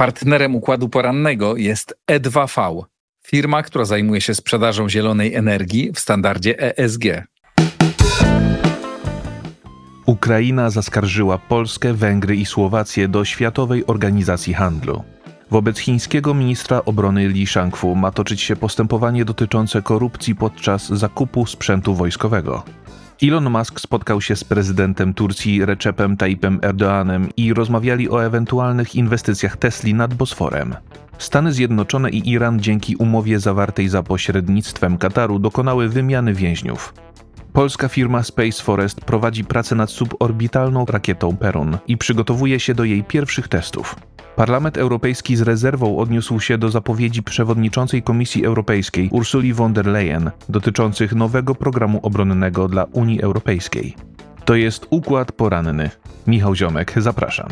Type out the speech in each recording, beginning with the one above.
Partnerem układu porannego jest E2V, firma, która zajmuje się sprzedażą zielonej energii w standardzie ESG. Ukraina zaskarżyła Polskę, Węgry i Słowację do Światowej Organizacji Handlu. Wobec chińskiego ministra obrony Li Shangfu ma toczyć się postępowanie dotyczące korupcji podczas zakupu sprzętu wojskowego. Elon Musk spotkał się z prezydentem Turcji Recepem Tayyipem Erdoğanem i rozmawiali o ewentualnych inwestycjach Tesli nad Bosforem. Stany Zjednoczone i Iran dzięki umowie zawartej za pośrednictwem Kataru dokonały wymiany więźniów. Polska firma Space Forest prowadzi pracę nad suborbitalną rakietą Perun i przygotowuje się do jej pierwszych testów. Parlament Europejski z rezerwą odniósł się do zapowiedzi przewodniczącej Komisji Europejskiej Ursuli von der Leyen dotyczących nowego programu obronnego dla Unii Europejskiej. To jest układ poranny. Michał Ziomek, zapraszam.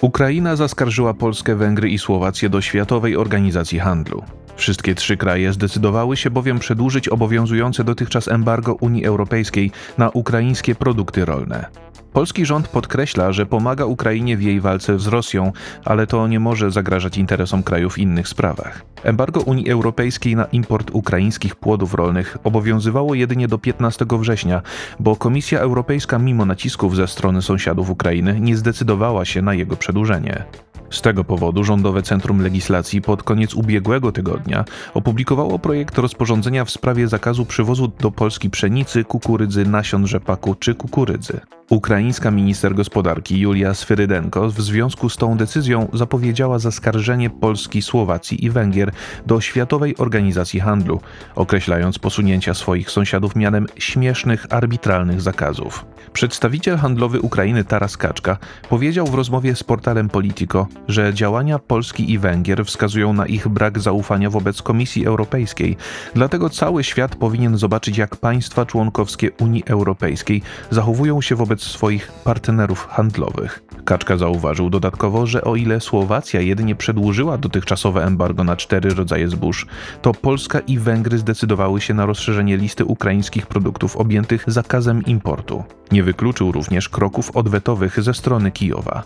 Ukraina zaskarżyła Polskę, Węgry i Słowację do Światowej Organizacji Handlu. Wszystkie trzy kraje zdecydowały się bowiem przedłużyć obowiązujące dotychczas embargo Unii Europejskiej na ukraińskie produkty rolne. Polski rząd podkreśla, że pomaga Ukrainie w jej walce z Rosją, ale to nie może zagrażać interesom krajów w innych sprawach. Embargo Unii Europejskiej na import ukraińskich płodów rolnych obowiązywało jedynie do 15 września, bo Komisja Europejska mimo nacisków ze strony sąsiadów Ukrainy nie zdecydowała się na jego przedłużenie. Z tego powodu Rządowe Centrum Legislacji pod koniec ubiegłego tygodnia opublikowało projekt rozporządzenia w sprawie zakazu przywozu do Polski pszenicy, kukurydzy, nasion rzepaku czy kukurydzy. Ukraińska minister gospodarki Julia Sferydenko w związku z tą decyzją zapowiedziała zaskarżenie Polski, Słowacji i Węgier do Światowej Organizacji Handlu, określając posunięcia swoich sąsiadów mianem śmiesznych, arbitralnych zakazów. Przedstawiciel handlowy Ukrainy Taras Kaczka powiedział w rozmowie z portalem Politico, że działania Polski i Węgier wskazują na ich brak zaufania wobec Komisji Europejskiej, dlatego cały świat powinien zobaczyć, jak państwa członkowskie Unii Europejskiej zachowują się wobec swoich partnerów handlowych. Kaczka zauważył dodatkowo, że o ile Słowacja jedynie przedłużyła dotychczasowe embargo na cztery rodzaje zbóż, to Polska i Węgry zdecydowały się na rozszerzenie listy ukraińskich produktów objętych zakazem importu. Nie wykluczył również kroków odwetowych ze strony Kijowa.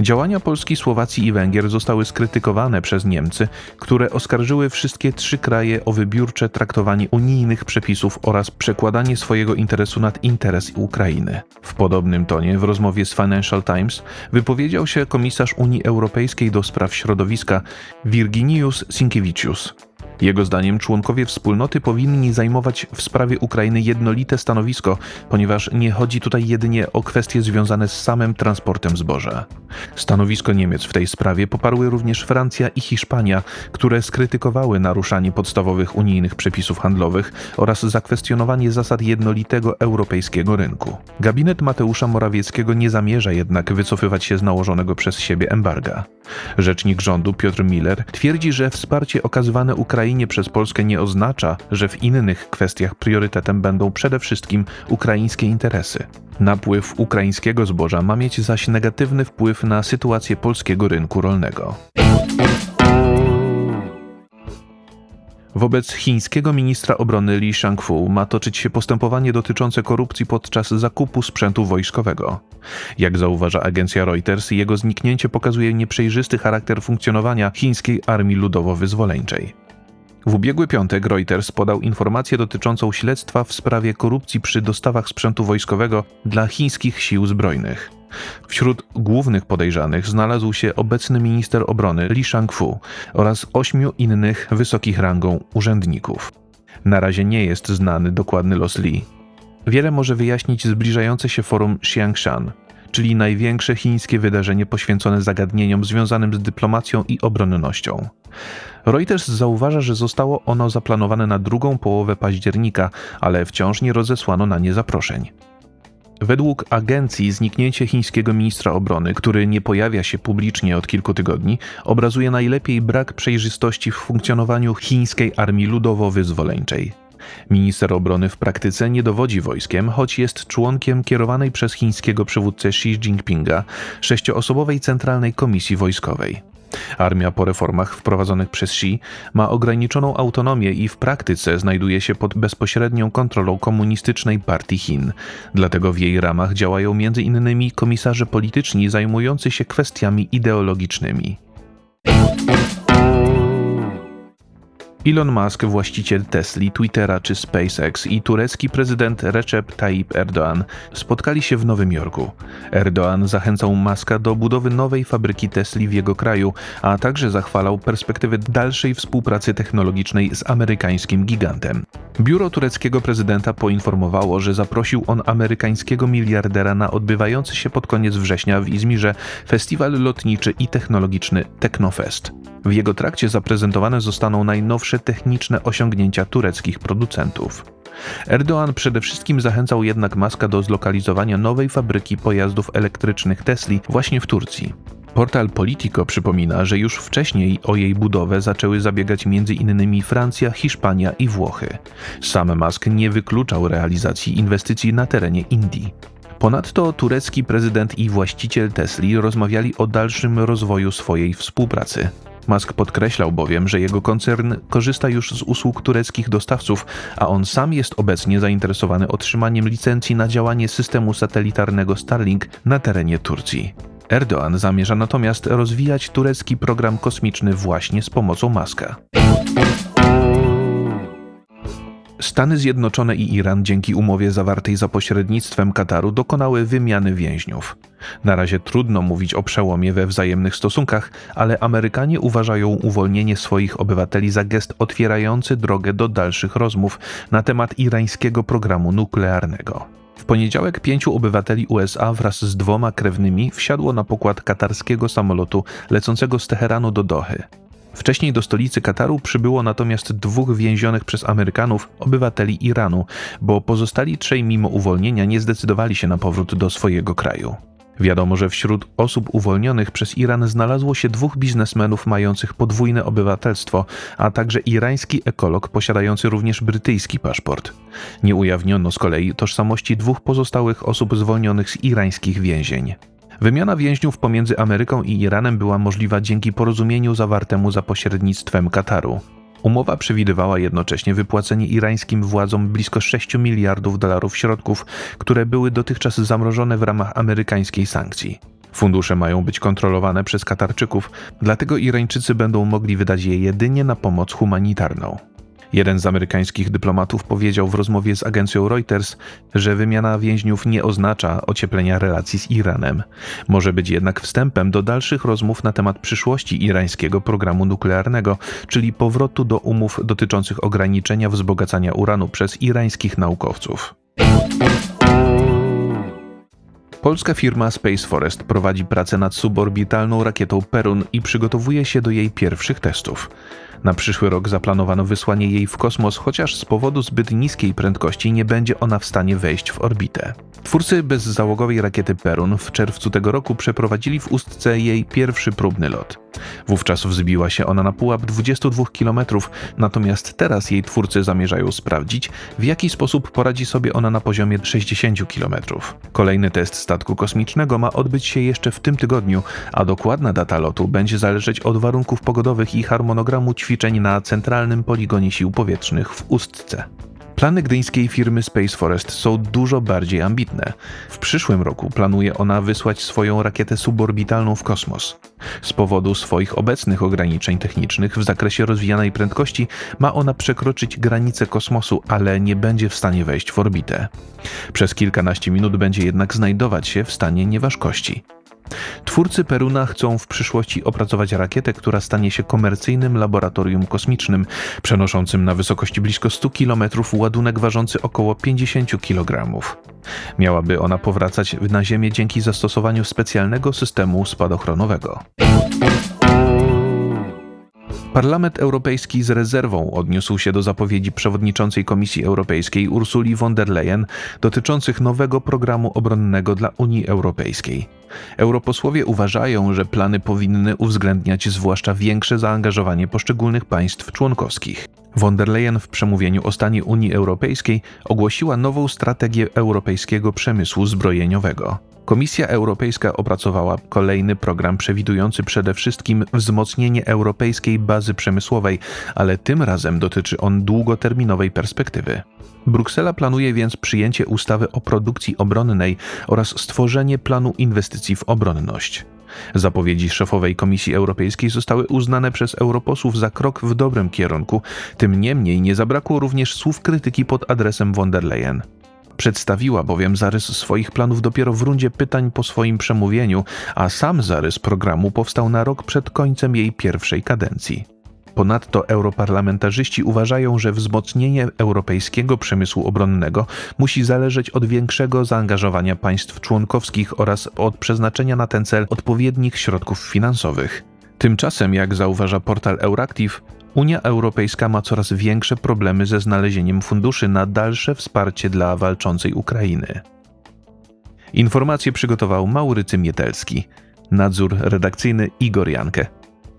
Działania Polski, Słowacji i Węgier zostały skrytykowane przez Niemcy, które oskarżyły wszystkie trzy kraje o wybiórcze traktowanie unijnych przepisów oraz przekładanie swojego interesu nad interes Ukrainy. W podobnym tonie w rozmowie z Financial Times wypowiedział się komisarz Unii Europejskiej do spraw środowiska Virginius Sinkiewicius. Jego zdaniem członkowie wspólnoty powinni zajmować w sprawie Ukrainy jednolite stanowisko, ponieważ nie chodzi tutaj jedynie o kwestie związane z samym transportem zboża. Stanowisko Niemiec w tej sprawie poparły również Francja i Hiszpania, które skrytykowały naruszanie podstawowych unijnych przepisów handlowych oraz zakwestionowanie zasad jednolitego europejskiego rynku. Gabinet Mateusza Morawieckiego nie zamierza jednak wycofywać się z nałożonego przez siebie embarga. Rzecznik rządu Piotr Miller twierdzi, że wsparcie okazywane Ukrainie przez Polskę nie oznacza, że w innych kwestiach priorytetem będą przede wszystkim ukraińskie interesy. Napływ ukraińskiego zboża ma mieć zaś negatywny wpływ na sytuację polskiego rynku rolnego. Wobec chińskiego ministra obrony Li Shangfu ma toczyć się postępowanie dotyczące korupcji podczas zakupu sprzętu wojskowego. Jak zauważa agencja Reuters, jego zniknięcie pokazuje nieprzejrzysty charakter funkcjonowania chińskiej armii ludowo-wyzwoleńczej. W ubiegły piątek Reuters podał informację dotyczącą śledztwa w sprawie korupcji przy dostawach sprzętu wojskowego dla chińskich sił zbrojnych. Wśród głównych podejrzanych znalazł się obecny minister obrony Li Shangfu oraz ośmiu innych wysokich rangą urzędników. Na razie nie jest znany dokładny los Li. Wiele może wyjaśnić zbliżające się forum Xiangshan, czyli największe chińskie wydarzenie poświęcone zagadnieniom związanym z dyplomacją i obronnością. Reuters zauważa, że zostało ono zaplanowane na drugą połowę października, ale wciąż nie rozesłano na nie zaproszeń. Według agencji zniknięcie chińskiego ministra obrony, który nie pojawia się publicznie od kilku tygodni, obrazuje najlepiej brak przejrzystości w funkcjonowaniu chińskiej armii ludowo-wyzwoleńczej. Minister obrony w praktyce nie dowodzi wojskiem, choć jest członkiem kierowanej przez chińskiego przywódcę Xi Jinpinga sześcioosobowej Centralnej Komisji Wojskowej. Armia po reformach wprowadzonych przez Xi ma ograniczoną autonomię i w praktyce znajduje się pod bezpośrednią kontrolą komunistycznej partii Chin. Dlatego w jej ramach działają m.in. komisarze polityczni zajmujący się kwestiami ideologicznymi. Elon Musk, właściciel Tesla, Twittera czy SpaceX i turecki prezydent Recep Tayyip Erdoğan spotkali się w Nowym Jorku. Erdoğan zachęcał Muska do budowy nowej fabryki Tesla w jego kraju, a także zachwalał perspektywy dalszej współpracy technologicznej z amerykańskim gigantem. Biuro tureckiego prezydenta poinformowało, że zaprosił on amerykańskiego miliardera na odbywający się pod koniec września w Izmirze festiwal lotniczy i technologiczny Technofest. W jego trakcie zaprezentowane zostaną najnowsze techniczne osiągnięcia tureckich producentów. Erdoğan przede wszystkim zachęcał jednak Maska do zlokalizowania nowej fabryki pojazdów elektrycznych Tesli właśnie w Turcji. Portal Politico przypomina, że już wcześniej o jej budowę zaczęły zabiegać m.in. Francja, Hiszpania i Włochy. Sam Musk nie wykluczał realizacji inwestycji na terenie Indii. Ponadto turecki prezydent i właściciel Tesli rozmawiali o dalszym rozwoju swojej współpracy. Musk podkreślał bowiem, że jego koncern korzysta już z usług tureckich dostawców, a on sam jest obecnie zainteresowany otrzymaniem licencji na działanie systemu satelitarnego Starlink na terenie Turcji. Erdoğan zamierza natomiast rozwijać turecki program kosmiczny właśnie z pomocą Muska. Stany Zjednoczone i Iran dzięki umowie zawartej za pośrednictwem Kataru dokonały wymiany więźniów. Na razie trudno mówić o przełomie we wzajemnych stosunkach, ale Amerykanie uważają uwolnienie swoich obywateli za gest otwierający drogę do dalszych rozmów na temat irańskiego programu nuklearnego. W poniedziałek pięciu obywateli USA wraz z dwoma krewnymi wsiadło na pokład katarskiego samolotu lecącego z Teheranu do Dohy. Wcześniej do stolicy Kataru przybyło natomiast dwóch więzionych przez Amerykanów obywateli Iranu, bo pozostali trzej mimo uwolnienia nie zdecydowali się na powrót do swojego kraju. Wiadomo, że wśród osób uwolnionych przez Iran znalazło się dwóch biznesmenów mających podwójne obywatelstwo, a także irański ekolog posiadający również brytyjski paszport. Nie ujawniono z kolei tożsamości dwóch pozostałych osób zwolnionych z irańskich więzień. Wymiana więźniów pomiędzy Ameryką i Iranem była możliwa dzięki porozumieniu zawartemu za pośrednictwem Kataru. Umowa przewidywała jednocześnie wypłacenie irańskim władzom blisko 6 miliardów dolarów środków, które były dotychczas zamrożone w ramach amerykańskiej sankcji. Fundusze mają być kontrolowane przez Katarczyków, dlatego Irańczycy będą mogli wydać je jedynie na pomoc humanitarną. Jeden z amerykańskich dyplomatów powiedział w rozmowie z agencją Reuters, że wymiana więźniów nie oznacza ocieplenia relacji z Iranem. Może być jednak wstępem do dalszych rozmów na temat przyszłości irańskiego programu nuklearnego, czyli powrotu do umów dotyczących ograniczenia wzbogacania uranu przez irańskich naukowców. Polska firma Space Forest prowadzi pracę nad suborbitalną rakietą Perun i przygotowuje się do jej pierwszych testów. Na przyszły rok zaplanowano wysłanie jej w kosmos, chociaż z powodu zbyt niskiej prędkości nie będzie ona w stanie wejść w orbitę. Twórcy bezzałogowej rakiety Perun w czerwcu tego roku przeprowadzili w Ustce jej pierwszy próbny lot. Wówczas wzbiła się ona na pułap 22 km, natomiast teraz jej twórcy zamierzają sprawdzić, w jaki sposób poradzi sobie ona na poziomie 60 km. Kolejny test statku kosmicznego ma odbyć się jeszcze w tym tygodniu, a dokładna data lotu będzie zależeć od warunków pogodowych i harmonogramu ćwiczeń na centralnym poligonie sił powietrznych w Ustce. Plany gdyńskiej firmy Space Forest są dużo bardziej ambitne. W przyszłym roku planuje ona wysłać swoją rakietę suborbitalną w kosmos. Z powodu swoich obecnych ograniczeń technicznych w zakresie rozwijanej prędkości ma ona przekroczyć granice kosmosu, ale nie będzie w stanie wejść w orbitę. Przez kilkanaście minut będzie jednak znajdować się w stanie nieważkości. Twórcy Peruna chcą w przyszłości opracować rakietę, która stanie się komercyjnym laboratorium kosmicznym, przenoszącym na wysokości blisko 100 km ładunek ważący około 50 kg. Miałaby ona powracać na Ziemię dzięki zastosowaniu specjalnego systemu spadochronowego. Parlament Europejski z rezerwą odniósł się do zapowiedzi przewodniczącej Komisji Europejskiej Ursuli von der Leyen dotyczących nowego programu obronnego dla Unii Europejskiej. Europosłowie uważają, że plany powinny uwzględniać zwłaszcza większe zaangażowanie poszczególnych państw członkowskich. Von der Leyen w przemówieniu o stanie Unii Europejskiej ogłosiła nową strategię europejskiego przemysłu zbrojeniowego. Komisja Europejska opracowała kolejny program przewidujący przede wszystkim wzmocnienie europejskiej bazy przemysłowej, ale tym razem dotyczy on długoterminowej perspektywy. Bruksela planuje więc przyjęcie ustawy o produkcji obronnej oraz stworzenie planu inwestycji w obronność. Zapowiedzi szefowej Komisji Europejskiej zostały uznane przez europosłów za krok w dobrym kierunku, tym niemniej nie zabrakło również słów krytyki pod adresem von der Leyen. Przedstawiła bowiem zarys swoich planów dopiero w rundzie pytań po swoim przemówieniu, a sam zarys programu powstał na rok przed końcem jej pierwszej kadencji. Ponadto europarlamentarzyści uważają, że wzmocnienie europejskiego przemysłu obronnego musi zależeć od większego zaangażowania państw członkowskich oraz od przeznaczenia na ten cel odpowiednich środków finansowych. Tymczasem, jak zauważa portal Euractiv, Unia Europejska ma coraz większe problemy ze znalezieniem funduszy na dalsze wsparcie dla walczącej Ukrainy. Informacje przygotował Maurycy Mietelski. Nadzór redakcyjny Igor Jankę.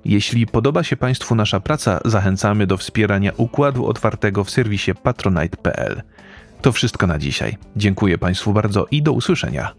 Jeśli podoba się Państwu nasza praca, zachęcamy do wspierania układu otwartego w serwisie patronite.pl. To wszystko na dzisiaj. Dziękuję Państwu bardzo i do usłyszenia.